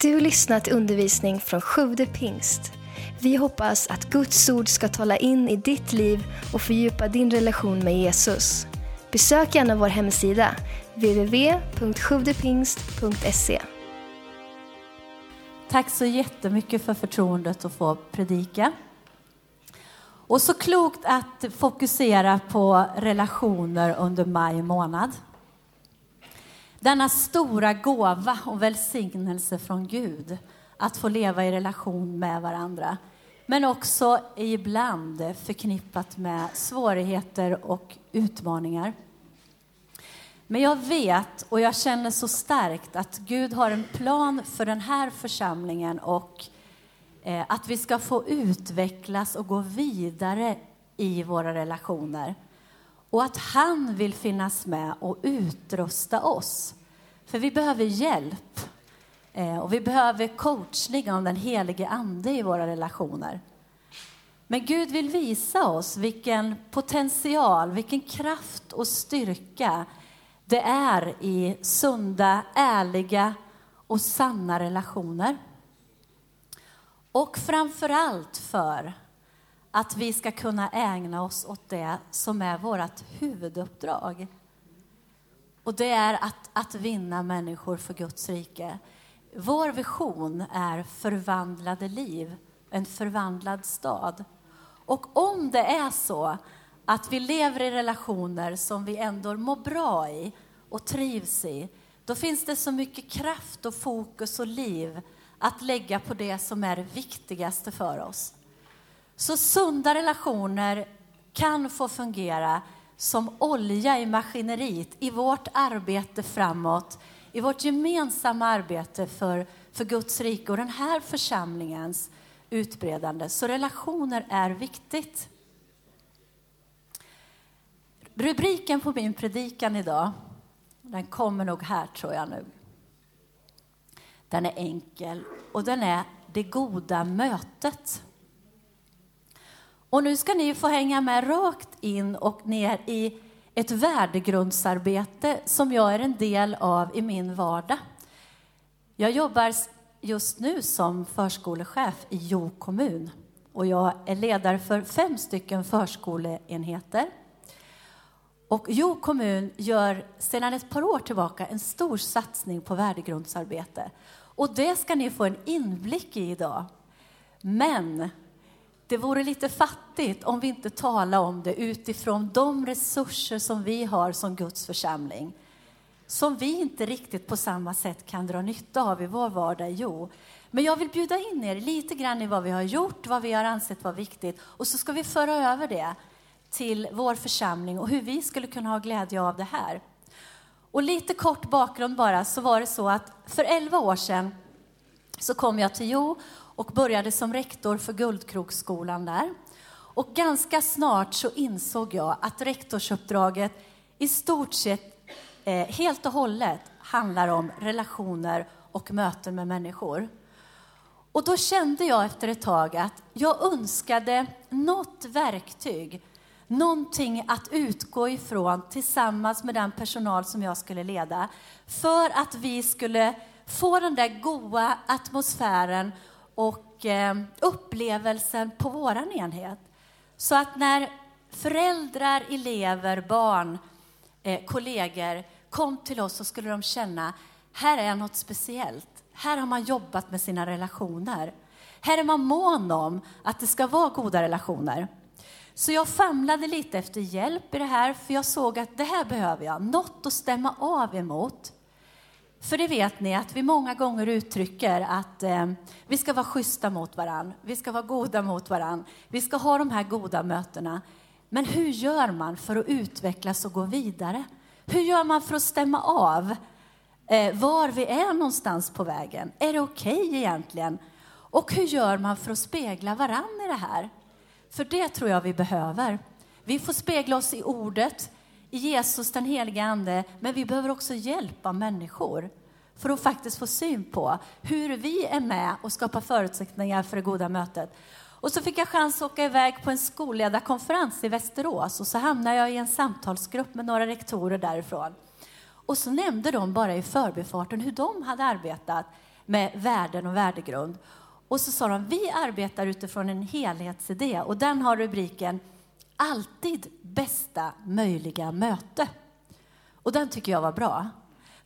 Du lyssnat till undervisning från Sjude pingst. Vi hoppas att Guds ord ska tala in i ditt liv och fördjupa din relation med Jesus. Besök gärna vår hemsida, www.sjuvdepingst.se. Tack så jättemycket för förtroendet att få predika. Och så klokt att fokusera på relationer under maj månad. Denna stora gåva och välsignelse från Gud att få leva i relation med varandra. Men också ibland förknippat med svårigheter och utmaningar. Men jag vet och jag känner så starkt att Gud har en plan för den här församlingen och eh, att vi ska få utvecklas och gå vidare i våra relationer. Och att han vill finnas med och utrusta oss. För vi behöver hjälp. Eh, och vi behöver coachning av den helige Ande i våra relationer. Men Gud vill visa oss vilken potential, vilken kraft och styrka det är i sunda, ärliga och sanna relationer. Och framför allt för att vi ska kunna ägna oss åt det som är vårt huvuduppdrag. Och det är att, att vinna människor för Guds rike. Vår vision är förvandlade liv, en förvandlad stad. Och om det är så att vi lever i relationer som vi ändå mår bra i och trivs i, då finns det så mycket kraft och fokus och liv att lägga på det som är det viktigaste för oss. Så sunda relationer kan få fungera som olja i maskineriet i vårt arbete framåt, i vårt gemensamma arbete för, för Guds rike och den här församlingens utbredande. Så relationer är viktigt. Rubriken på min predikan idag, den kommer nog här tror jag nu. Den är enkel och den är Det goda mötet. Och nu ska ni få hänga med rakt in och ner i ett värdegrundsarbete som jag är en del av i min vardag. Jag jobbar just nu som förskolechef i Jo kommun och jag är ledare för fem stycken förskoleenheter. Och Jo kommun gör sedan ett par år tillbaka en stor satsning på värdegrundsarbete. Och det ska ni få en inblick i idag. Men det vore lite fattigt om vi inte talade om det utifrån de resurser som vi har som Guds församling. Som vi inte riktigt på samma sätt kan dra nytta av i vår vardag. Jo, men jag vill bjuda in er lite grann i vad vi har gjort, vad vi har ansett vara viktigt och så ska vi föra över det till vår församling och hur vi skulle kunna ha glädje av det här. Och lite kort bakgrund bara, så var det så att för 11 år sedan så kom jag till Jo och började som rektor för Guldkroksskolan där. Och ganska snart så insåg jag att rektorsuppdraget i stort sett eh, helt och hållet handlar om relationer och möten med människor. Och då kände jag efter ett tag att jag önskade något verktyg, någonting att utgå ifrån tillsammans med den personal som jag skulle leda, för att vi skulle få den där goa atmosfären och eh, upplevelsen på vår enhet. Så att när föräldrar, elever, barn, eh, kollegor kom till oss så skulle de känna, här är något speciellt. Här har man jobbat med sina relationer. Här är man mån om att det ska vara goda relationer. Så jag famlade lite efter hjälp i det här, för jag såg att det här behöver jag, något att stämma av emot. För det vet ni att vi många gånger uttrycker att eh, vi ska vara schyssta mot varann, vi ska vara goda mot varann, vi ska ha de här goda mötena. Men hur gör man för att utvecklas och gå vidare? Hur gör man för att stämma av eh, var vi är någonstans på vägen? Är det okej okay egentligen? Och hur gör man för att spegla varann i det här? För det tror jag vi behöver. Vi får spegla oss i ordet, i Jesus, den helige Ande, men vi behöver också hjälpa människor för att faktiskt få syn på hur vi är med och skapar förutsättningar för det goda mötet. Och så fick jag chans att åka iväg på en skolledarkonferens i Västerås och så hamnade jag i en samtalsgrupp med några rektorer därifrån. Och så nämnde de bara i förbifarten hur de hade arbetat med värden och värdegrund. Och så sa de, vi arbetar utifrån en helhetsidé och den har rubriken Alltid bästa möjliga möte. Och den tycker jag var bra.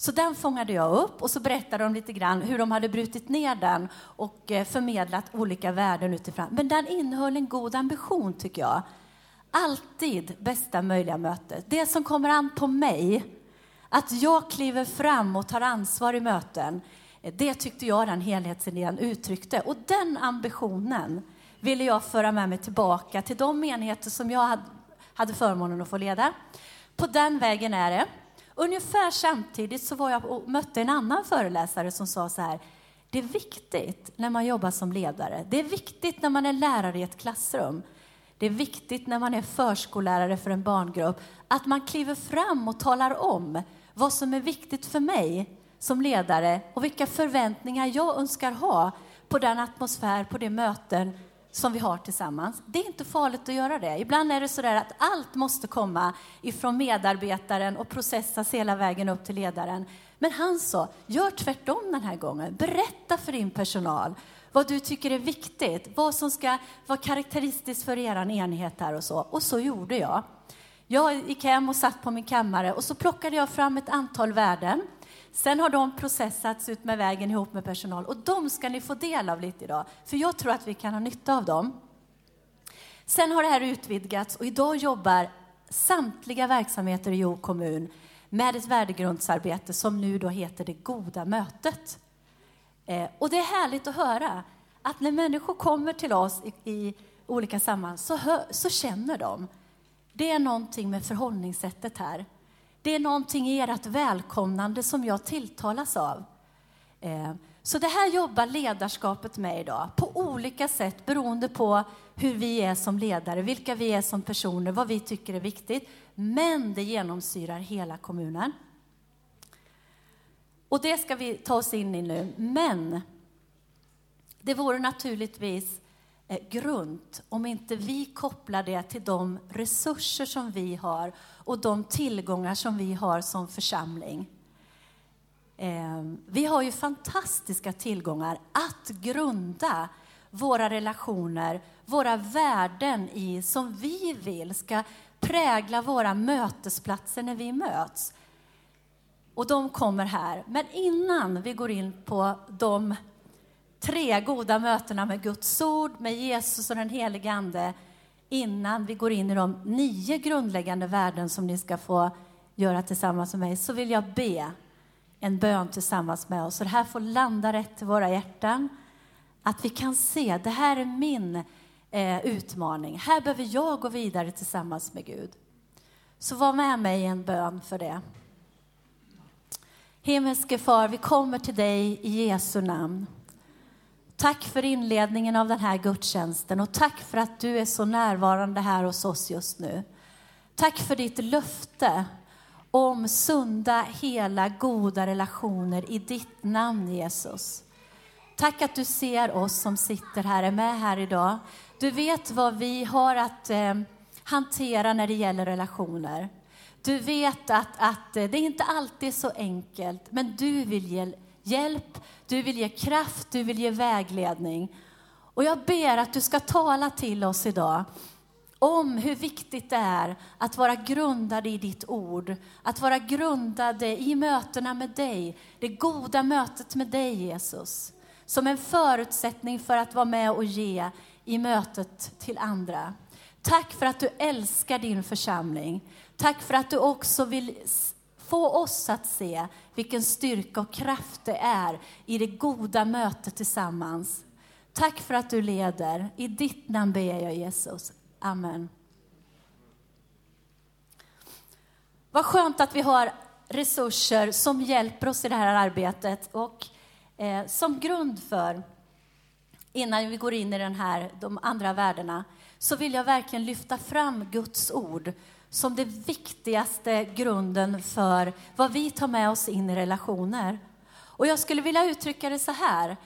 Så den fångade jag upp och så berättade de lite grann hur de hade brutit ner den och eh, förmedlat olika värden utifrån. Men den innehöll en god ambition tycker jag. Alltid bästa möjliga möte. Det som kommer an på mig, att jag kliver fram och tar ansvar i möten, det tyckte jag den helhetsidén uttryckte. Och den ambitionen ville jag föra med mig tillbaka till de enheter som jag hade förmånen att få leda. På den vägen är det. Ungefär samtidigt så var jag och mötte en annan föreläsare som sa så här, det är viktigt när man jobbar som ledare, det är viktigt när man är lärare i ett klassrum, det är viktigt när man är förskollärare för en barngrupp, att man kliver fram och talar om vad som är viktigt för mig som ledare och vilka förväntningar jag önskar ha på den atmosfär, på de möten som vi har tillsammans. Det är inte farligt att göra det. Ibland är det så att allt måste komma ifrån medarbetaren och processas hela vägen upp till ledaren. Men han sa, gör tvärtom den här gången. Berätta för din personal vad du tycker är viktigt, vad som ska vara karaktäristiskt för er enhet här och så. Och så gjorde jag. Jag gick hem och satt på min kammare och så plockade jag fram ett antal värden Sen har de processats ut med vägen ihop med personal och de ska ni få del av lite idag, för jag tror att vi kan ha nytta av dem. Sen har det här utvidgats och idag jobbar samtliga verksamheter i Jo kommun med ett värdegrundsarbete som nu då heter Det goda mötet. Eh, och det är härligt att höra att när människor kommer till oss i, i olika sammanhang så, hör, så känner de. Det är någonting med förhållningssättet här det är någonting i ert välkomnande som jag tilltalas av. Eh, så det här jobbar ledarskapet med idag på olika sätt beroende på hur vi är som ledare, vilka vi är som personer, vad vi tycker är viktigt. Men det genomsyrar hela kommunen. Och det ska vi ta oss in i nu. Men det vore naturligtvis eh, grunt om inte vi kopplar det till de resurser som vi har och de tillgångar som vi har som församling. Ehm, vi har ju fantastiska tillgångar att grunda våra relationer, våra värden i som vi vill ska prägla våra mötesplatser när vi möts. Och de kommer här. Men innan vi går in på de tre goda mötena med Guds ord, med Jesus och den helige Ande innan vi går in i de nio grundläggande värden som ni ska få göra tillsammans med mig, så vill jag be en bön tillsammans med oss. Så det här får landa rätt i våra hjärtan. Att vi kan se, det här är min eh, utmaning. Här behöver jag gå vidare tillsammans med Gud. Så var med mig i en bön för det. Himmelske far, vi kommer till dig i Jesu namn. Tack för inledningen av den här gudstjänsten och tack för att du är så närvarande här hos oss just nu. Tack för ditt löfte om sunda, hela, goda relationer i ditt namn, Jesus. Tack att du ser oss som sitter här, är med här idag. Du vet vad vi har att eh, hantera när det gäller relationer. Du vet att, att eh, det inte alltid är så enkelt, men du vill hjälpa hjälp, du vill ge kraft, du vill ge vägledning. Och jag ber att du ska tala till oss idag om hur viktigt det är att vara grundade i ditt ord, att vara grundade i mötena med dig, det goda mötet med dig Jesus, som en förutsättning för att vara med och ge i mötet till andra. Tack för att du älskar din församling. Tack för att du också vill få oss att se vilken styrka och kraft det är i det goda mötet tillsammans. Tack för att du leder. I ditt namn ber jag Jesus. Amen. Vad skönt att vi har resurser som hjälper oss i det här arbetet och eh, som grund för, innan vi går in i den här, de andra värdena, så vill jag verkligen lyfta fram Guds ord som det viktigaste grunden för vad vi tar med oss in i relationer. Och jag skulle vilja uttrycka det så här.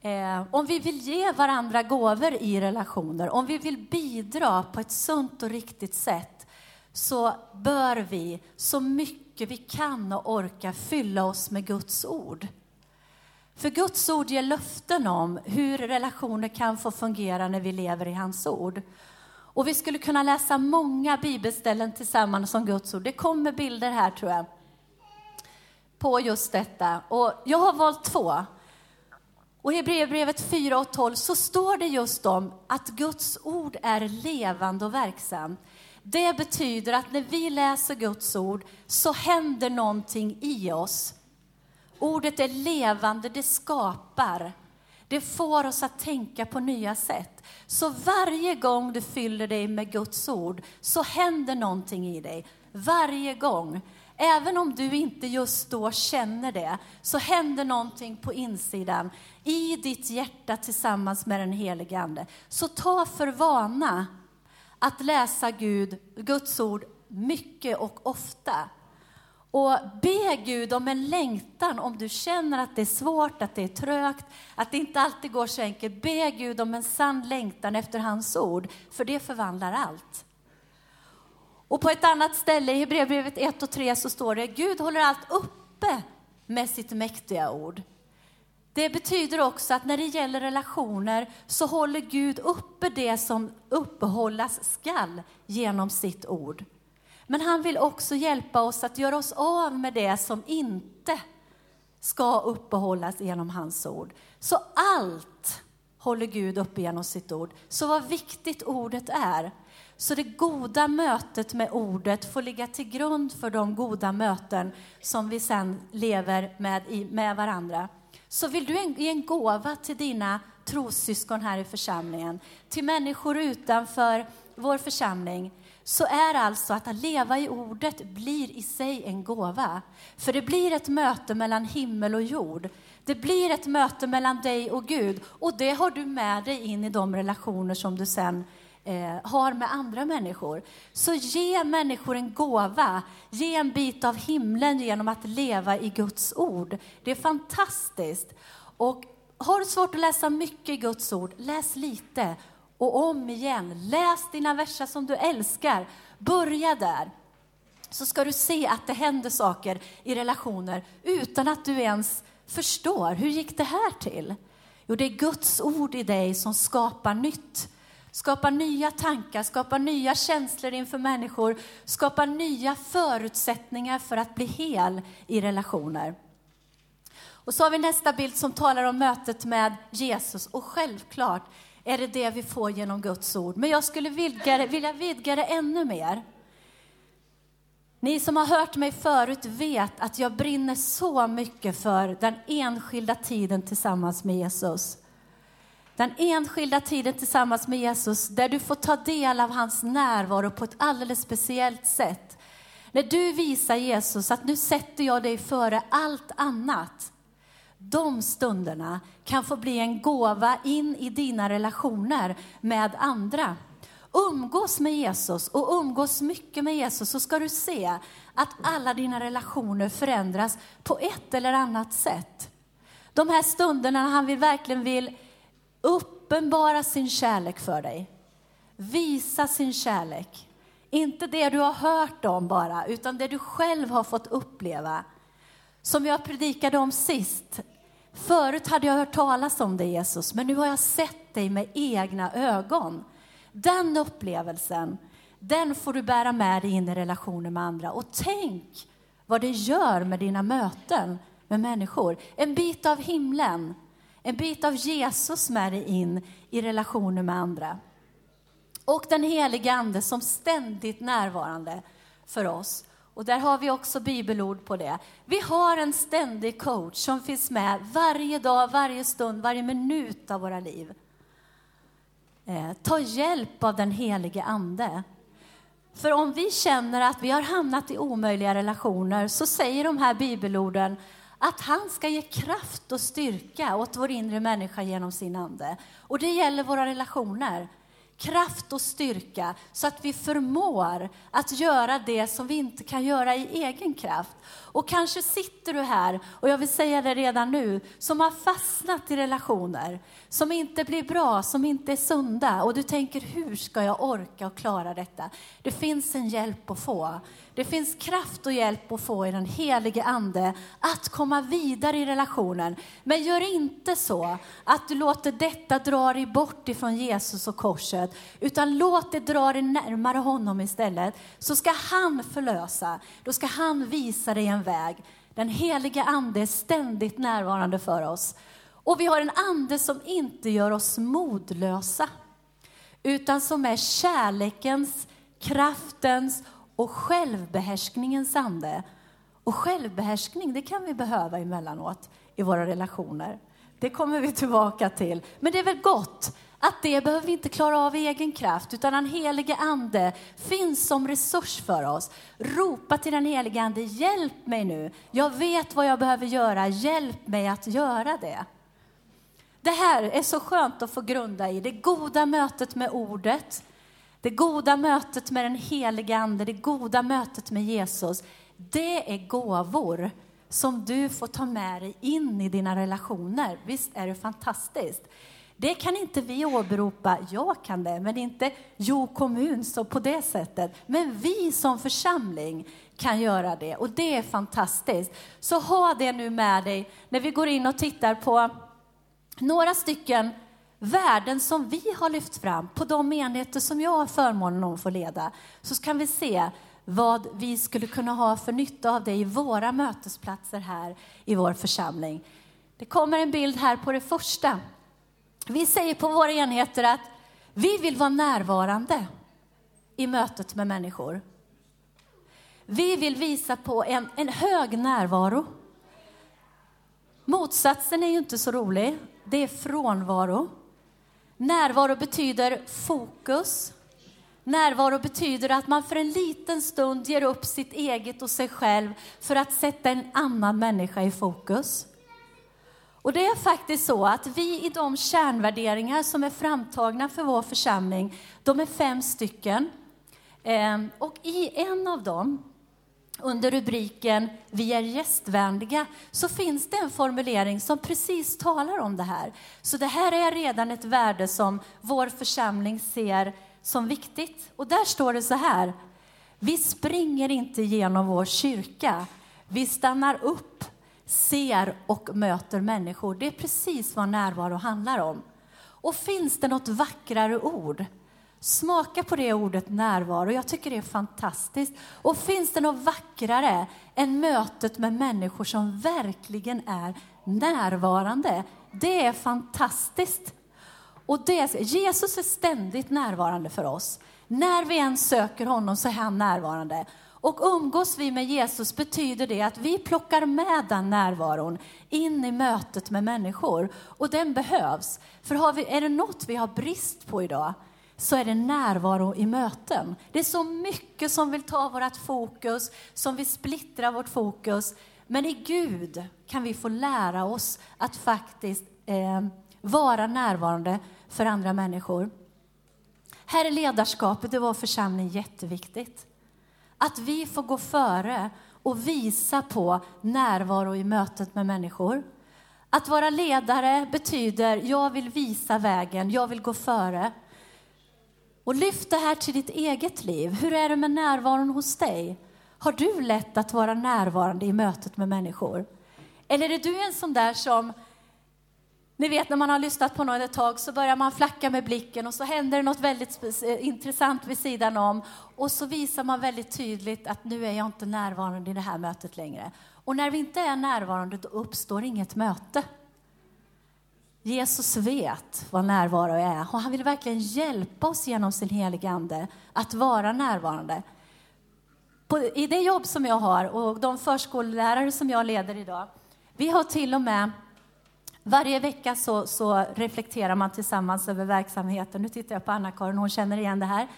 Eh, om vi vill ge varandra gåvor i relationer, om vi vill bidra på ett sunt och riktigt sätt, så bör vi så mycket vi kan och orkar fylla oss med Guds ord. För Guds ord ger löften om hur relationer kan få fungera när vi lever i hans ord. Och vi skulle kunna läsa många bibelställen tillsammans om Guds ord. Det kommer bilder här tror jag. På just detta. Och jag har valt två. Och i Hebreerbrevet 4 och 12 så står det just om att Guds ord är levande och verksamt. Det betyder att när vi läser Guds ord så händer någonting i oss. Ordet är levande, det skapar. Det får oss att tänka på nya sätt. Så varje gång du fyller dig med Guds ord så händer någonting i dig. Varje gång. Även om du inte just då känner det, så händer någonting på insidan, i ditt hjärta tillsammans med den helige Ande. Så ta för vana att läsa Gud, Guds ord mycket och ofta. Och be Gud om en längtan, om du känner att det är svårt, att det är trögt, att det inte alltid går så enkelt. Be Gud om en sann längtan efter hans ord, för det förvandlar allt. Och på ett annat ställe i Hebreerbrevet 1 och 3 så står det, Gud håller allt uppe med sitt mäktiga ord. Det betyder också att när det gäller relationer så håller Gud uppe det som uppehållas skall genom sitt ord. Men han vill också hjälpa oss att göra oss av med det som inte ska uppehållas genom hans ord. Så allt håller Gud uppe genom sitt ord. Så vad viktigt ordet är. Så det goda mötet med ordet får ligga till grund för de goda möten som vi sen lever med, med varandra. Så vill du ge en gåva till dina trossyskon här i församlingen, till människor utanför vår församling, så är alltså att, att leva i ordet blir i sig en gåva. För det blir ett möte mellan himmel och jord. Det blir ett möte mellan dig och Gud och det har du med dig in i de relationer som du sen eh, har med andra människor. Så ge människor en gåva, ge en bit av himlen genom att leva i Guds ord. Det är fantastiskt. Och har du svårt att läsa mycket i Guds ord, läs lite och om igen. Läs dina verser som du älskar. Börja där. Så ska du se att det händer saker i relationer utan att du ens förstår. Hur gick det här till? Jo, det är Guds ord i dig som skapar nytt. Skapar nya tankar, skapar nya känslor inför människor, skapar nya förutsättningar för att bli hel i relationer. Och så har vi nästa bild som talar om mötet med Jesus. Och självklart är det det vi får genom Guds ord. Men jag skulle vidga vilja vidga det ännu mer. Ni som har hört mig förut vet att jag brinner så mycket för den enskilda tiden tillsammans med Jesus. Den enskilda tiden tillsammans med Jesus, där du får ta del av hans närvaro på ett alldeles speciellt sätt. När du visar Jesus att nu sätter jag dig före allt annat. De stunderna kan få bli en gåva in i dina relationer med andra. Umgås med Jesus och umgås mycket med Jesus så ska du se att alla dina relationer förändras på ett eller annat sätt. De här stunderna när han vill, verkligen vill uppenbara sin kärlek för dig. Visa sin kärlek. Inte det du har hört om bara, utan det du själv har fått uppleva. Som jag predikade om sist. Förut hade jag hört talas om dig Jesus, men nu har jag sett dig med egna ögon. Den upplevelsen, den får du bära med dig in i relationer med andra. Och tänk vad det gör med dina möten med människor. En bit av himlen, en bit av Jesus med dig in i relationer med andra. Och den helige Ande som ständigt närvarande för oss. Och där har vi också bibelord på det. Vi har en ständig coach som finns med varje dag, varje stund, varje minut av våra liv. Eh, ta hjälp av den helige Ande. För om vi känner att vi har hamnat i omöjliga relationer så säger de här bibelorden att han ska ge kraft och styrka åt vår inre människa genom sin ande. Och det gäller våra relationer kraft och styrka så att vi förmår att göra det som vi inte kan göra i egen kraft. Och kanske sitter du här, och jag vill säga det redan nu, som har fastnat i relationer som inte blir bra, som inte är sunda och du tänker hur ska jag orka och klara detta? Det finns en hjälp att få. Det finns kraft och hjälp att få i den helige Ande att komma vidare i relationen. Men gör inte så att du låter detta dra dig bort ifrån Jesus och korset, utan låt det dra dig närmare honom istället. Så ska han förlösa, då ska han visa dig en väg. Den helige Ande är ständigt närvarande för oss. Och vi har en ande som inte gör oss modlösa, utan som är kärlekens, kraftens och självbehärskningens ande. Och självbehärskning, det kan vi behöva emellanåt i våra relationer. Det kommer vi tillbaka till. Men det är väl gott att det behöver vi inte klara av i egen kraft, utan den helige Ande finns som resurs för oss. Ropa till den helige Ande, hjälp mig nu. Jag vet vad jag behöver göra, hjälp mig att göra det. Det här är så skönt att få grunda i, det goda mötet med ordet, det goda mötet med den helige Ande, det goda mötet med Jesus. Det är gåvor som du får ta med dig in i dina relationer. Visst är det fantastiskt? Det kan inte vi åberopa, jag kan det, men inte Jo kommun så på det sättet. Men vi som församling kan göra det och det är fantastiskt. Så ha det nu med dig när vi går in och tittar på några stycken värden som vi har lyft fram på de enheter som jag har förmånen att få leda. Så kan vi se vad vi skulle kunna ha för nytta av det i våra mötesplatser här i vår församling. Det kommer en bild här på det första. Vi säger på våra enheter att vi vill vara närvarande i mötet med människor. Vi vill visa på en, en hög närvaro. Motsatsen är ju inte så rolig. Det är frånvaro. Närvaro betyder fokus. Närvaro betyder att man för en liten stund ger upp sitt eget och sig själv för att sätta en annan människa i fokus. Och det är faktiskt så att vi i de kärnvärderingar som är framtagna för vår församling, de är fem stycken. Ehm, och i en av dem, under rubriken Vi är gästvänliga, så finns det en formulering som precis talar om det här. Så det här är redan ett värde som vår församling ser som viktigt. Och där står det så här. Vi springer inte genom vår kyrka. Vi stannar upp ser och möter människor. Det är precis vad närvaro handlar om. Och finns det något vackrare ord? Smaka på det ordet närvaro. Jag tycker det är fantastiskt. Och finns det något vackrare än mötet med människor som verkligen är närvarande? Det är fantastiskt. Och det, Jesus är ständigt närvarande för oss. När vi än söker honom så är han närvarande. Och umgås vi med Jesus betyder det att vi plockar med den närvaron in i mötet med människor. Och den behövs. För har vi, är det något vi har brist på idag så är det närvaro i möten. Det är så mycket som vill ta vårt fokus, som vill splittra vårt fokus. Men i Gud kan vi få lära oss att faktiskt eh, vara närvarande för andra människor. Här är ledarskapet i vår församling jätteviktigt. Att vi får gå före och visa på närvaro i mötet med människor. Att vara ledare betyder jag vill visa vägen, jag vill gå före. Och lyft det här till ditt eget liv. Hur är det med närvaron hos dig? Har du lätt att vara närvarande i mötet med människor? Eller är du en sån där som ni vet när man har lyssnat på någon ett tag så börjar man flacka med blicken och så händer det något väldigt eh, intressant vid sidan om och så visar man väldigt tydligt att nu är jag inte närvarande i det här mötet längre. Och när vi inte är närvarande då uppstår inget möte. Jesus vet vad närvaro är och han vill verkligen hjälpa oss genom sin heliga Ande att vara närvarande. På, I det jobb som jag har och de förskollärare som jag leder idag, vi har till och med varje vecka så, så, reflekterar man tillsammans över verksamheten. Nu tittar jag på Anna-Karin, hon känner igen det här.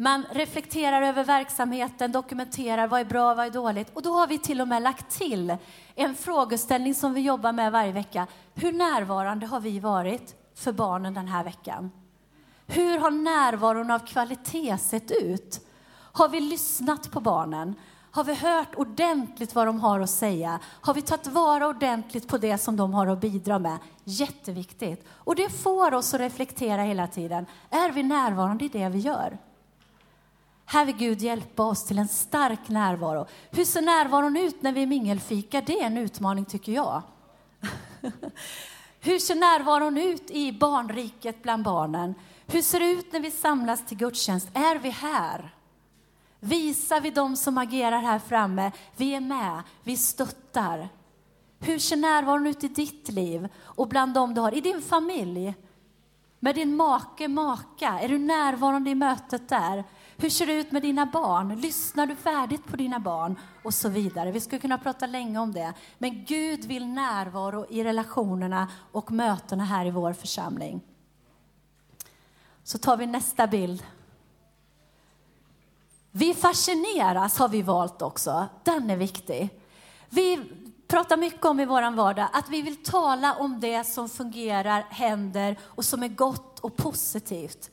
Man reflekterar över verksamheten, dokumenterar vad är bra, vad är dåligt. Och då har vi till och med lagt till en frågeställning som vi jobbar med varje vecka. Hur närvarande har vi varit för barnen den här veckan? Hur har närvaron av kvalitet sett ut? Har vi lyssnat på barnen? Har vi hört ordentligt vad de har att säga? Har vi tagit vara ordentligt på det som de har att bidra med? Jätteviktigt. Och det får oss att reflektera hela tiden. Är vi närvarande i det vi gör? Här vill Gud hjälpa oss till en stark närvaro. Hur ser närvaron ut när vi mingelfikar? Det är en utmaning tycker jag. Hur ser närvaron ut i barnriket bland barnen? Hur ser det ut när vi samlas till gudstjänst? Är vi här? Visar vi dem som agerar här framme? Vi är med, vi stöttar. Hur ser närvaron ut i ditt liv och bland dem du har, i din familj? Med din make, maka, är du närvarande i mötet där? Hur ser det ut med dina barn? Lyssnar du färdigt på dina barn? Och så vidare. Vi skulle kunna prata länge om det. Men Gud vill närvaro i relationerna och mötena här i vår församling. Så tar vi nästa bild. Vi fascineras har vi valt också. Den är viktig. Vi pratar mycket om i vår vardag att vi vill tala om det som fungerar, händer och som är gott och positivt.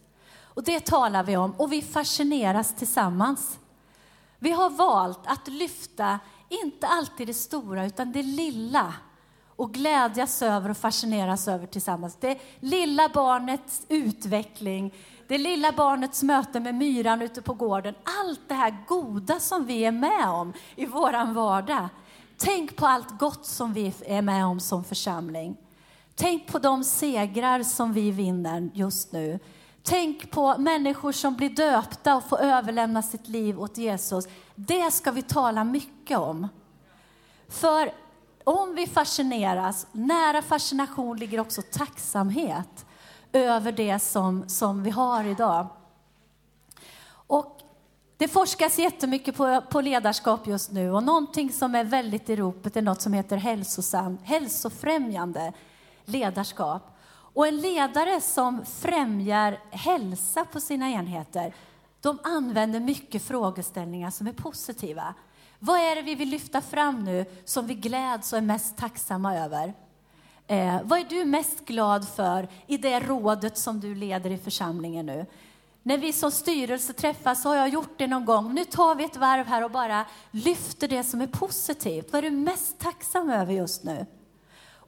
Och det talar vi om och vi fascineras tillsammans. Vi har valt att lyfta, inte alltid det stora, utan det lilla och glädjas över och fascineras över tillsammans. Det lilla barnets utveckling, det lilla barnets möte med myran ute på gården. Allt det här goda som vi är med om i vår vardag. Tänk på allt gott som vi är med om som församling. Tänk på de segrar som vi vinner just nu. Tänk på människor som blir döpta och får överlämna sitt liv åt Jesus. Det ska vi tala mycket om. För om vi fascineras, nära fascination ligger också tacksamhet över det som, som vi har idag. Och det forskas jättemycket på, på ledarskap just nu och någonting som är väldigt i ropet är något som heter hälsosam, hälsofrämjande ledarskap. Och en ledare som främjar hälsa på sina enheter, de använder mycket frågeställningar som är positiva. Vad är det vi vill lyfta fram nu som vi gläds och är mest tacksamma över? Eh, vad är du mest glad för i det rådet som du leder i församlingen nu? När vi som styrelse träffas har jag gjort det någon gång. Nu tar vi ett varv här och bara lyfter det som är positivt. Vad är du mest tacksam över just nu?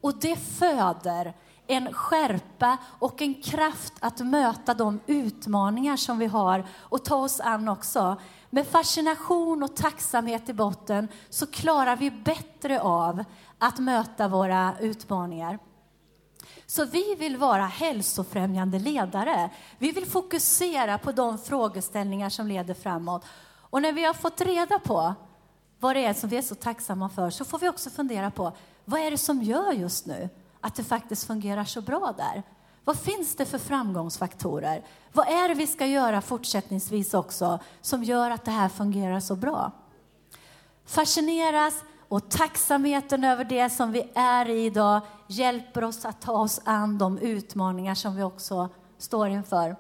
Och det föder en skärpa och en kraft att möta de utmaningar som vi har och ta oss an också. Med fascination och tacksamhet i botten så klarar vi bättre av att möta våra utmaningar. Så vi vill vara hälsofrämjande ledare. Vi vill fokusera på de frågeställningar som leder framåt. Och när vi har fått reda på vad det är som vi är så tacksamma för så får vi också fundera på vad är det som gör just nu att det faktiskt fungerar så bra där? Vad finns det för framgångsfaktorer? Vad är det vi ska göra fortsättningsvis också som gör att det här fungerar så bra? Fascineras och tacksamheten över det som vi är i idag hjälper oss att ta oss an de utmaningar som vi också står inför.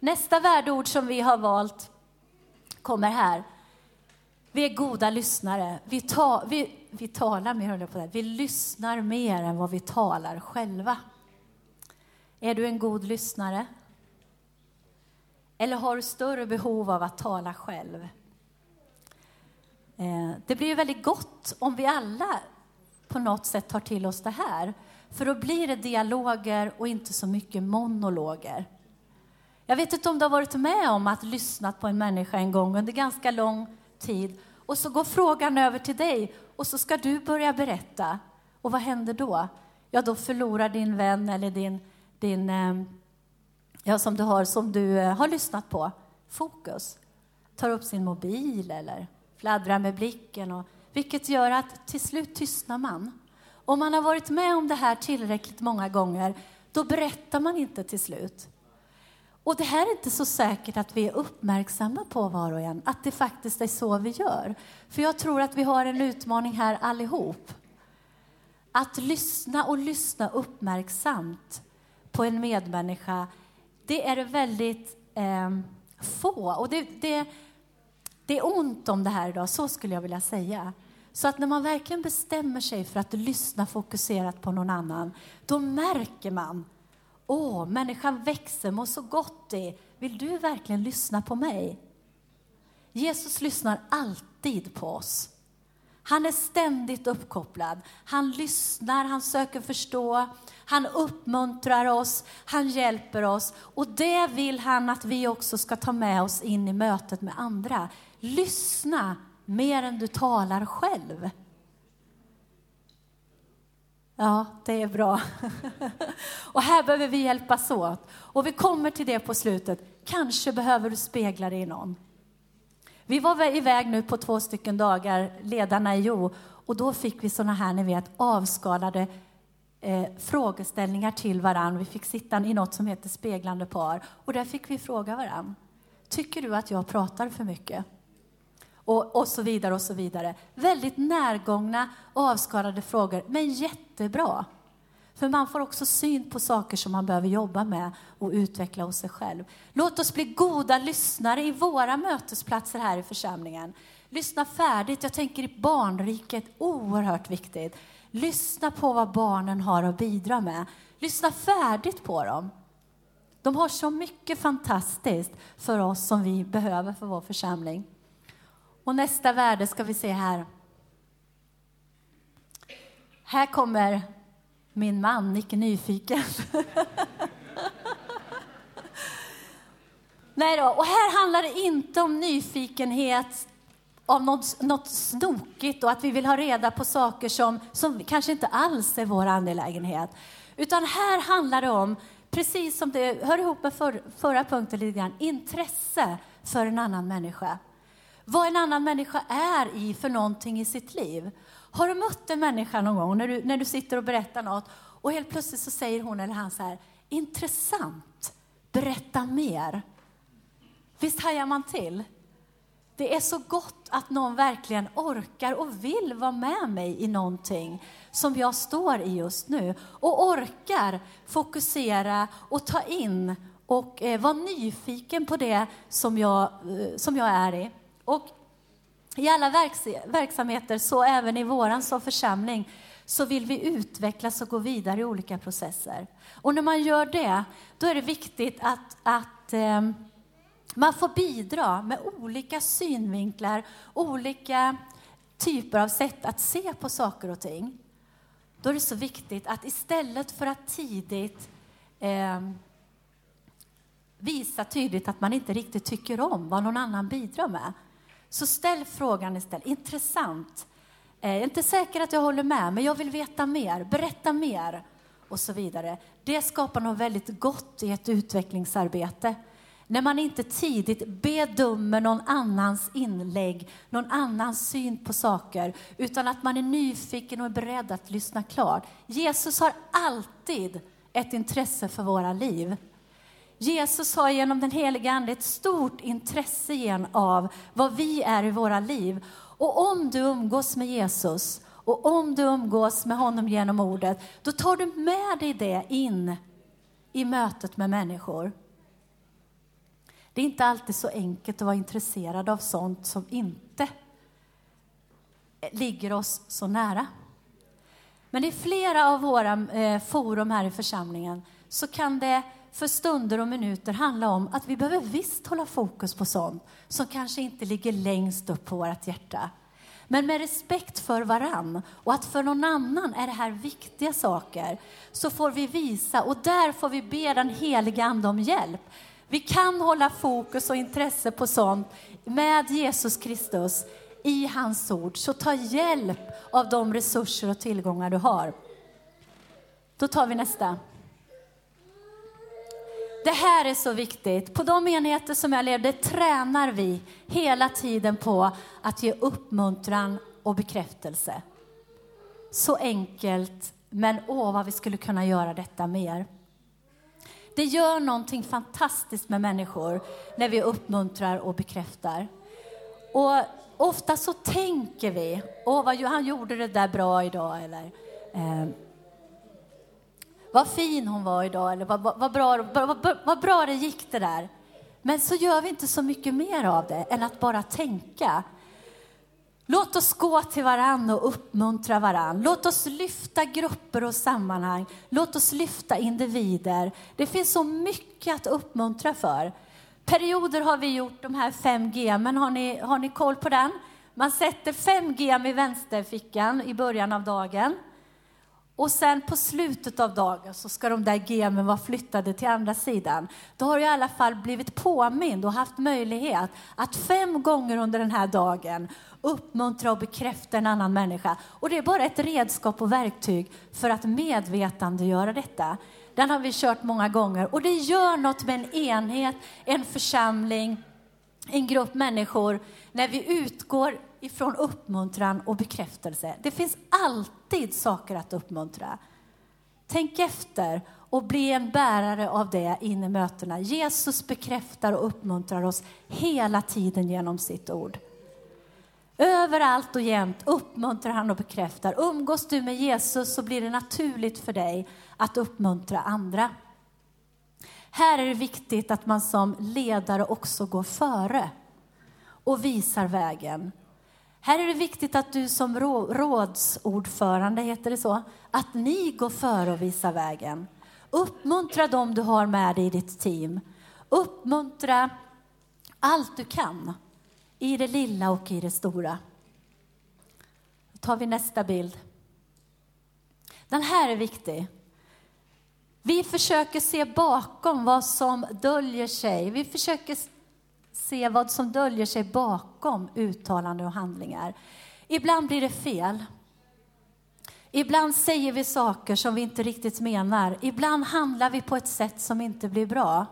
Nästa värdeord som vi har valt kommer här. Vi är goda lyssnare. Vi, ta, vi, vi talar mer, på det. Vi lyssnar mer än vad vi talar själva. Är du en god lyssnare? Eller har du större behov av att tala själv? Eh, det blir väldigt gott om vi alla på något sätt tar till oss det här. För då blir det dialoger och inte så mycket monologer. Jag vet inte om du har varit med om att lyssna på en människa en gång under ganska lång tid och så går frågan över till dig och så ska du börja berätta. Och vad händer då? Ja, då förlorar din vän eller din, din eh, ja, som du har, som du eh, har lyssnat på, fokus. Tar upp sin mobil eller fladdrar med blicken, och, vilket gör att till slut tystnar man. Om man har varit med om det här tillräckligt många gånger, då berättar man inte till slut. Och det här är inte så säkert att vi är uppmärksamma på var och en, att det faktiskt är så vi gör. För jag tror att vi har en utmaning här allihop. Att lyssna och lyssna uppmärksamt på en medmänniska, det är väldigt eh, få. Och det, det, det är ont om det här idag, så skulle jag vilja säga. Så att när man verkligen bestämmer sig för att lyssna fokuserat på någon annan, då märker man Åh, människan växer, mår så gott det. Vill du verkligen lyssna på mig? Jesus lyssnar alltid på oss. Han är ständigt uppkopplad. Han lyssnar, han söker förstå, han uppmuntrar oss, han hjälper oss. Och det vill han att vi också ska ta med oss in i mötet med andra. Lyssna mer än du talar själv. Ja, det är bra. Och här behöver vi hjälpas åt. Och vi kommer till det på slutet. Kanske behöver du spegla dig i någon. Vi var iväg nu på två stycken dagar, ledarna i Jo, och då fick vi såna här, ni vet, avskalade eh, frågeställningar till varann. Vi fick sitta i något som heter speglande par och där fick vi fråga varann. Tycker du att jag pratar för mycket? Och, och så vidare och så vidare. Väldigt närgångna och avskalade frågor, men jättebra. För man får också syn på saker som man behöver jobba med och utveckla hos sig själv. Låt oss bli goda lyssnare i våra mötesplatser här i församlingen. Lyssna färdigt. Jag tänker i barnriket, oerhört viktigt. Lyssna på vad barnen har att bidra med. Lyssna färdigt på dem. De har så mycket fantastiskt för oss som vi behöver för vår församling. Och nästa värde ska vi se här. Här kommer min man, Nicke Nyfiken. Nej då, och här handlar det inte om nyfikenhet av något, något snokigt och att vi vill ha reda på saker som, som kanske inte alls är vår angelägenhet. Utan här handlar det om, precis som det hör ihop med för, förra punkten lite grann, intresse för en annan människa. Vad en annan människa är i för någonting i sitt liv. Har du mött en människa någon gång när du, när du sitter och berättar något och helt plötsligt så säger hon eller han så här, intressant, berätta mer. Visst hajar man till? Det är så gott att någon verkligen orkar och vill vara med mig i någonting som jag står i just nu och orkar fokusera och ta in och eh, vara nyfiken på det som jag, eh, som jag är i. Och i alla verks verksamheter, så även i våran som församling, så vill vi utvecklas och gå vidare i olika processer. Och när man gör det, då är det viktigt att, att eh, man får bidra med olika synvinklar, olika typer av sätt att se på saker och ting. Då är det så viktigt att istället för att tidigt eh, visa tydligt att man inte riktigt tycker om vad någon annan bidrar med, så ställ frågan istället. Intressant. Eh, jag är inte säker att jag håller med, men jag vill veta mer. Berätta mer. Och så vidare. Det skapar något väldigt gott i ett utvecklingsarbete. När man inte tidigt bedömer någon annans inlägg, någon annans syn på saker, utan att man är nyfiken och är beredd att lyssna klart. Jesus har alltid ett intresse för våra liv. Jesus har genom den heliga Ande ett stort intresse igen av vad vi är i våra liv. Och om du umgås med Jesus och om du umgås med honom genom ordet, då tar du med dig det in i mötet med människor. Det är inte alltid så enkelt att vara intresserad av sånt som inte ligger oss så nära. Men i flera av våra eh, forum här i församlingen så kan det för stunder och minuter handla om att vi behöver visst hålla fokus på sånt som kanske inte ligger längst upp på vårt hjärta. Men med respekt för varann och att för någon annan är det här viktiga saker så får vi visa och där får vi be den heliga Ande om hjälp. Vi kan hålla fokus och intresse på sånt med Jesus Kristus i hans ord. Så ta hjälp av de resurser och tillgångar du har. Då tar vi nästa. Det här är så viktigt. På de enheter som jag levde tränar vi hela tiden på att ge uppmuntran och bekräftelse. Så enkelt, men åh vad vi skulle kunna göra detta mer. Det gör någonting fantastiskt med människor när vi uppmuntrar och bekräftar. Och ofta så tänker vi, åh vad han gjorde det där bra idag, eller eh, vad fin hon var idag, eller vad, vad, vad, bra, vad, vad bra det gick det där. Men så gör vi inte så mycket mer av det än att bara tänka. Låt oss gå till varann och uppmuntra varann. Låt oss lyfta grupper och sammanhang. Låt oss lyfta individer. Det finns så mycket att uppmuntra för. Perioder har vi gjort de här fem G, men har ni, har ni koll på den? Man sätter 5 gem i vänsterfickan i början av dagen. Och sen på slutet av dagen så ska de där gemen vara flyttade till andra sidan. Då har du i alla fall blivit påmind och haft möjlighet att fem gånger under den här dagen uppmuntra och bekräfta en annan människa. Och det är bara ett redskap och verktyg för att medvetandegöra detta. Den har vi kört många gånger och det gör något med en enhet, en församling, en grupp människor när vi utgår ifrån uppmuntran och bekräftelse. Det finns alltid saker att uppmuntra. Tänk efter och bli en bärare av det in i mötena. Jesus bekräftar och uppmuntrar oss hela tiden genom sitt ord. Överallt och jämt uppmuntrar han och bekräftar. Umgås du med Jesus så blir det naturligt för dig att uppmuntra andra. Här är det viktigt att man som ledare också går före och visar vägen. Här är det viktigt att du som rådsordförande, heter det så, att ni går före och visar vägen. Uppmuntra dem du har med dig i ditt team. Uppmuntra allt du kan i det lilla och i det stora. Då tar vi nästa bild. Den här är viktig. Vi försöker se bakom vad som döljer sig. Vi försöker se vad som döljer sig bakom uttalanden och handlingar. Ibland blir det fel. Ibland säger vi saker som vi inte riktigt menar. Ibland handlar vi på ett sätt som inte blir bra.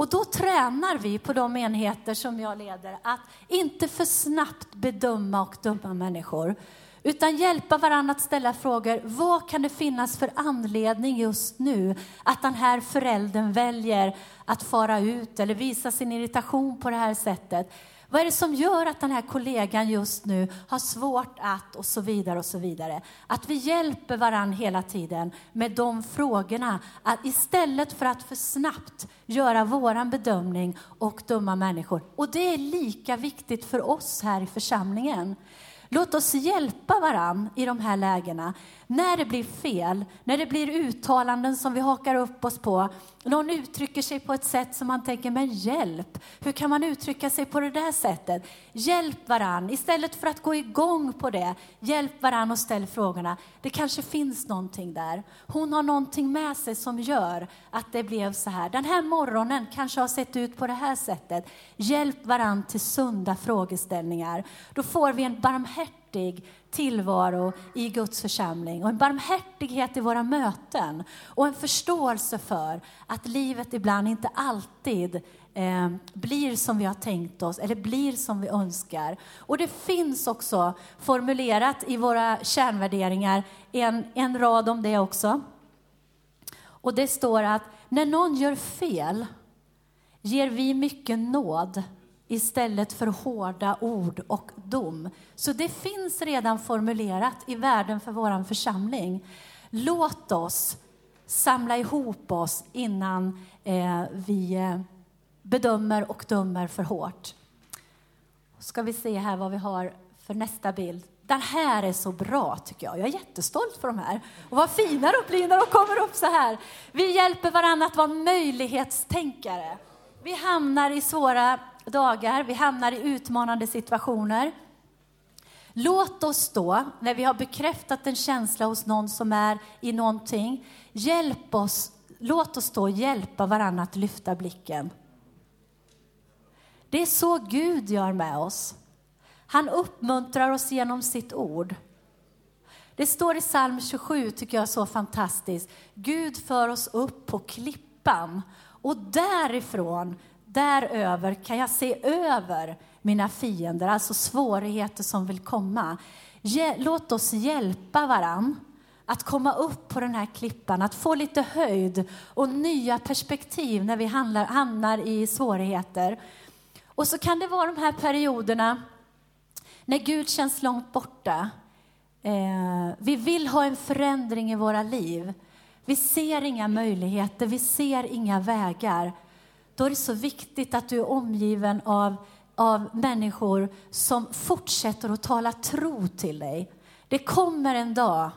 Och då tränar vi på de enheter som jag leder att inte för snabbt bedöma och döma människor, utan hjälpa varandra att ställa frågor. Vad kan det finnas för anledning just nu att den här föräldern väljer att fara ut eller visa sin irritation på det här sättet? Vad är det som gör att den här kollegan just nu har svårt att och så vidare och så vidare. Att vi hjälper varann hela tiden med de frågorna. Att istället för att för snabbt göra våran bedömning och döma människor. Och det är lika viktigt för oss här i församlingen. Låt oss hjälpa varann i de här lägena. När det blir fel, när det blir uttalanden som vi hakar upp oss på. Någon uttrycker sig på ett sätt som man tänker, men hjälp, hur kan man uttrycka sig på det där sättet? Hjälp varann, istället för att gå igång på det, hjälp varann och ställ frågorna. Det kanske finns någonting där. Hon har någonting med sig som gör att det blev så här. Den här morgonen kanske har sett ut på det här sättet. Hjälp varann till sunda frågeställningar. Då får vi en barmhärtighet barmhärtig tillvaro i Guds församling och en barmhärtighet i våra möten och en förståelse för att livet ibland inte alltid eh, blir som vi har tänkt oss eller blir som vi önskar. Och det finns också formulerat i våra kärnvärderingar en, en rad om det också. Och det står att när någon gör fel ger vi mycket nåd istället för hårda ord och dom. Så det finns redan formulerat i världen för vår församling. Låt oss samla ihop oss innan eh, vi eh, bedömer och dömer för hårt. Ska vi se här vad vi har för nästa bild. Den här är så bra tycker jag. Jag är jättestolt för de här. Och vad fina de blir när de kommer upp så här. Vi hjälper varandra att vara möjlighetstänkare. Vi hamnar i svåra dagar, vi hamnar i utmanande situationer. Låt oss då, när vi har bekräftat en känsla hos någon som är i någonting, hjälp oss, låt oss då hjälpa varandra att lyfta blicken. Det är så Gud gör med oss. Han uppmuntrar oss genom sitt ord. Det står i psalm 27, tycker jag är så fantastiskt. Gud för oss upp på klippan och därifrån Däröver kan jag se över mina fiender, alltså svårigheter som vill komma. Låt oss hjälpa varann att komma upp på den här klippan, att få lite höjd och nya perspektiv när vi hamnar i svårigheter. Och så kan det vara de här perioderna när Gud känns långt borta. Eh, vi vill ha en förändring i våra liv. Vi ser inga möjligheter, vi ser inga vägar då är det så viktigt att du är omgiven av, av människor som fortsätter att tala tro till dig. Det kommer en dag.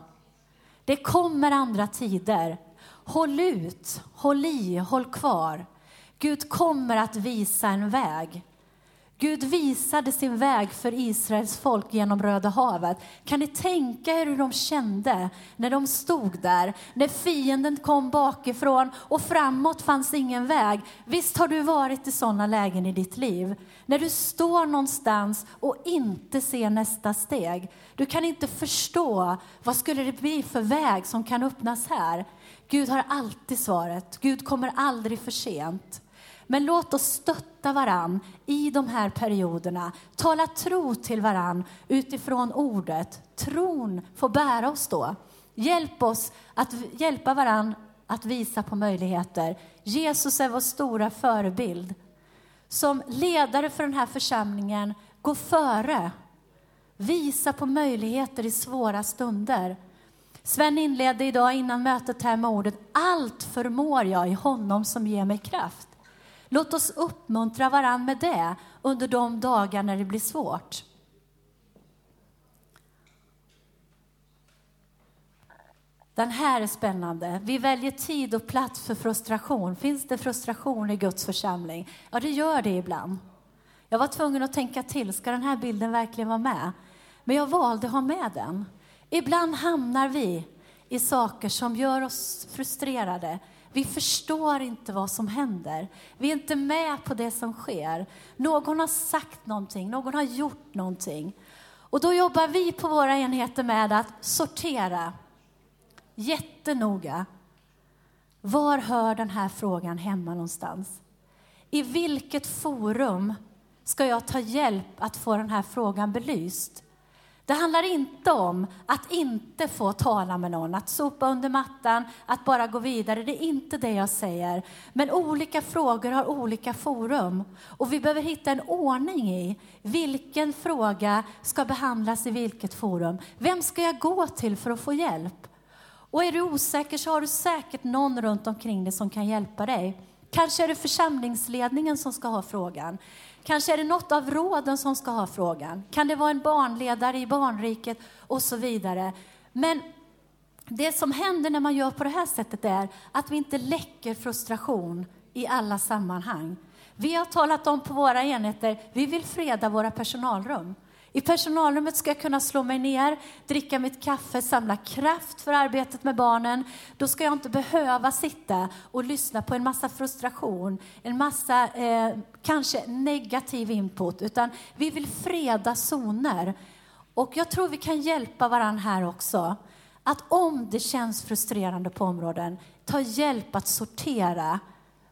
Det kommer andra tider. Håll ut, håll i, håll kvar. Gud kommer att visa en väg. Gud visade sin väg för Israels folk genom Röda havet. Kan ni tänka er hur de kände när de stod där, när fienden kom bakifrån och framåt fanns ingen väg? Visst har du varit i sådana lägen i ditt liv? När du står någonstans och inte ser nästa steg. Du kan inte förstå, vad skulle det bli för väg som kan öppnas här? Gud har alltid svaret. Gud kommer aldrig för sent. Men låt oss stötta varann i de här perioderna. Tala tro till varann utifrån ordet. Tron får bära oss då. Hjälp oss att hjälpa varann att visa på möjligheter. Jesus är vår stora förebild. Som ledare för den här församlingen, gå före. Visa på möjligheter i svåra stunder. Sven inledde idag innan mötet här med ordet allt förmår jag i honom som ger mig kraft. Låt oss uppmuntra varandra med det under de dagar när det blir svårt. Den här är spännande. Vi väljer tid och plats för frustration. Finns det frustration i Guds församling? Ja, det gör det ibland. Jag var tvungen att tänka till. Ska den här bilden verkligen vara med? Men jag valde att ha med den. Ibland hamnar vi i saker som gör oss frustrerade. Vi förstår inte vad som händer. Vi är inte med på det som sker. Någon har sagt någonting, någon har gjort någonting. Och då jobbar vi på våra enheter med att sortera jättenoga. Var hör den här frågan hemma någonstans? I vilket forum ska jag ta hjälp att få den här frågan belyst? Det handlar inte om att inte få tala med någon, att sopa under mattan, att bara gå vidare. Det är inte det jag säger. Men olika frågor har olika forum och vi behöver hitta en ordning i vilken fråga ska behandlas i vilket forum. Vem ska jag gå till för att få hjälp? Och är du osäker så har du säkert någon runt omkring dig som kan hjälpa dig. Kanske är det församlingsledningen som ska ha frågan. Kanske är det något av råden som ska ha frågan. Kan det vara en barnledare i barnriket och så vidare. Men det som händer när man gör på det här sättet är att vi inte läcker frustration i alla sammanhang. Vi har talat om på våra enheter, vi vill freda våra personalrum. I personalrummet ska jag kunna slå mig ner, dricka mitt kaffe, samla kraft för arbetet med barnen. Då ska jag inte behöva sitta och lyssna på en massa frustration, en massa eh, kanske negativ input, utan vi vill freda zoner. Och jag tror vi kan hjälpa varandra här också. Att om det känns frustrerande på områden, ta hjälp att sortera.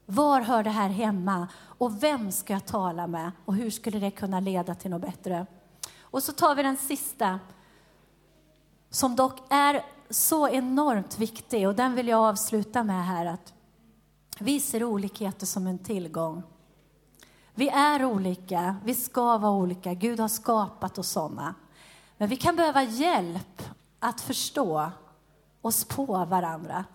Var hör det här hemma? Och vem ska jag tala med? Och hur skulle det kunna leda till något bättre? Och så tar vi den sista, som dock är så enormt viktig, och den vill jag avsluta med här, att vi ser olikheter som en tillgång. Vi är olika, vi ska vara olika, Gud har skapat oss sådana. Men vi kan behöva hjälp att förstå oss på varandra.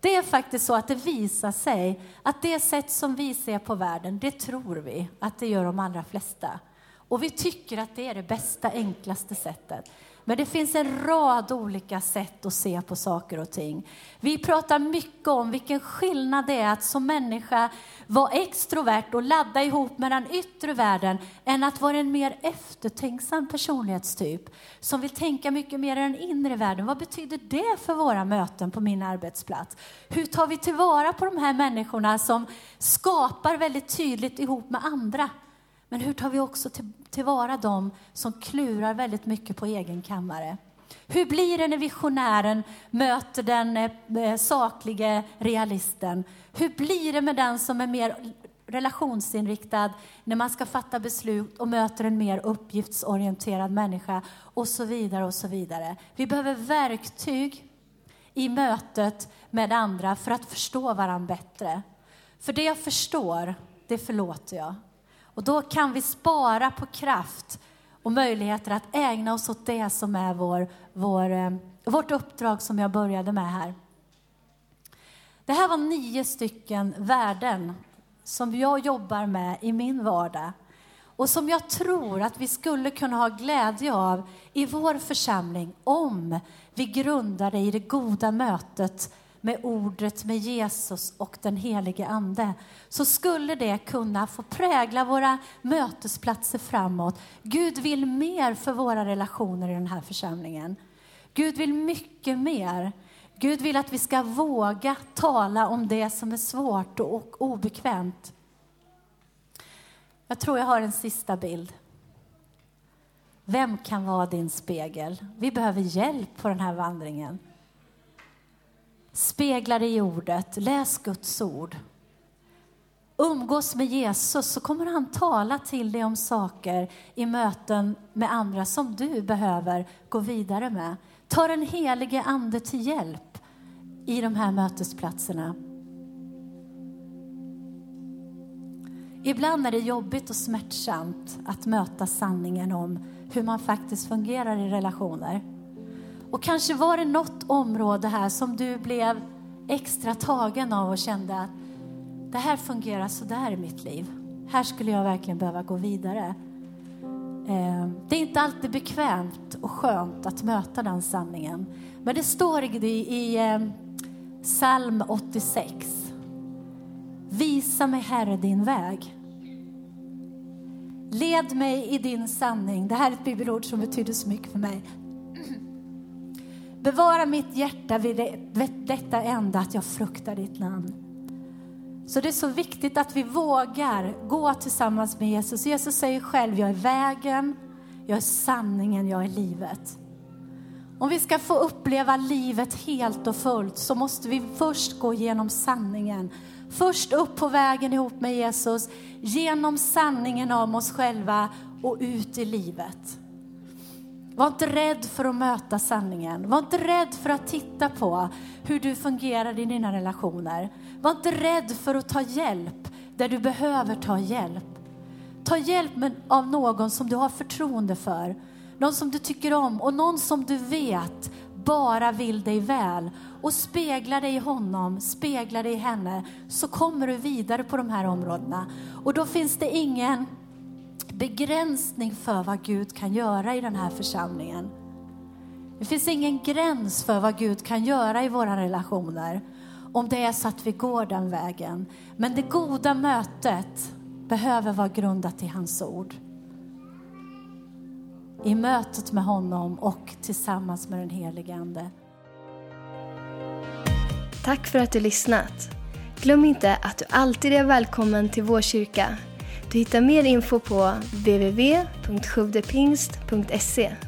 Det är faktiskt så att det visar sig att det sätt som vi ser på världen, det tror vi att det gör de allra flesta. Och vi tycker att det är det bästa, enklaste sättet. Men det finns en rad olika sätt att se på saker och ting. Vi pratar mycket om vilken skillnad det är att som människa vara extrovert och ladda ihop med den yttre världen än att vara en mer eftertänksam personlighetstyp som vill tänka mycket mer i den inre världen. Vad betyder det för våra möten på min arbetsplats? Hur tar vi tillvara på de här människorna som skapar väldigt tydligt ihop med andra? Men hur tar vi också till, tillvara dem som klurar väldigt mycket på egen kammare? Hur blir det när visionären möter den eh, eh, saklige realisten? Hur blir det med den som är mer relationsinriktad när man ska fatta beslut och möter en mer uppgiftsorienterad människa och så vidare och så vidare. Vi behöver verktyg i mötet med andra för att förstå varandra bättre. För det jag förstår, det förlåter jag. Och då kan vi spara på kraft och möjligheter att ägna oss åt det som är vår, vår, eh, vårt uppdrag som jag började med här. Det här var nio stycken värden som jag jobbar med i min vardag och som jag tror att vi skulle kunna ha glädje av i vår församling om vi grundar det i det goda mötet med ordet, med Jesus och den helige Ande, så skulle det kunna få prägla våra mötesplatser framåt. Gud vill mer för våra relationer i den här församlingen. Gud vill mycket mer. Gud vill att vi ska våga tala om det som är svårt och obekvämt. Jag tror jag har en sista bild. Vem kan vara din spegel? Vi behöver hjälp på den här vandringen. Spegla dig i ordet, läs Guds ord. Umgås med Jesus så kommer han tala till dig om saker i möten med andra som du behöver gå vidare med. Ta den helige Ande till hjälp i de här mötesplatserna. Ibland är det jobbigt och smärtsamt att möta sanningen om hur man faktiskt fungerar i relationer. Och kanske var det något område här som du blev extra tagen av och kände att det här fungerar så där i mitt liv. Här skulle jag verkligen behöva gå vidare. Eh, det är inte alltid bekvämt och skönt att möta den sanningen. Men det står i eh, psalm 86. Visa mig, Herre, din väg. Led mig i din sanning. Det här är ett bibelord som betyder så mycket för mig. Bevara mitt hjärta vid, detta enda att jag fruktar ditt namn. Så det är så viktigt att vi vågar gå tillsammans med Jesus. Jesus säger själv, jag är vägen, jag är sanningen, jag är livet. Om vi ska få uppleva livet helt och fullt så måste vi först gå igenom sanningen. Först upp på vägen ihop med Jesus, genom sanningen om oss själva och ut i livet. Var inte rädd för att möta sanningen. Var inte rädd för att titta på hur du fungerar i dina relationer. Var inte rädd för att ta hjälp där du behöver ta hjälp. Ta hjälp av någon som du har förtroende för, någon som du tycker om och någon som du vet bara vill dig väl. Och spegla dig i honom, spegla dig i henne, så kommer du vidare på de här områdena. Och då finns det ingen begränsning för vad Gud kan göra i den här församlingen. Det finns ingen gräns för vad Gud kan göra i våra relationer om det är så att vi går den vägen. Men det goda mötet behöver vara grundat i hans ord. I mötet med honom och tillsammans med den helige Ande. Tack för att du lyssnat. Glöm inte att du alltid är välkommen till vår kyrka du hittar mer info på www.sjodepingst.se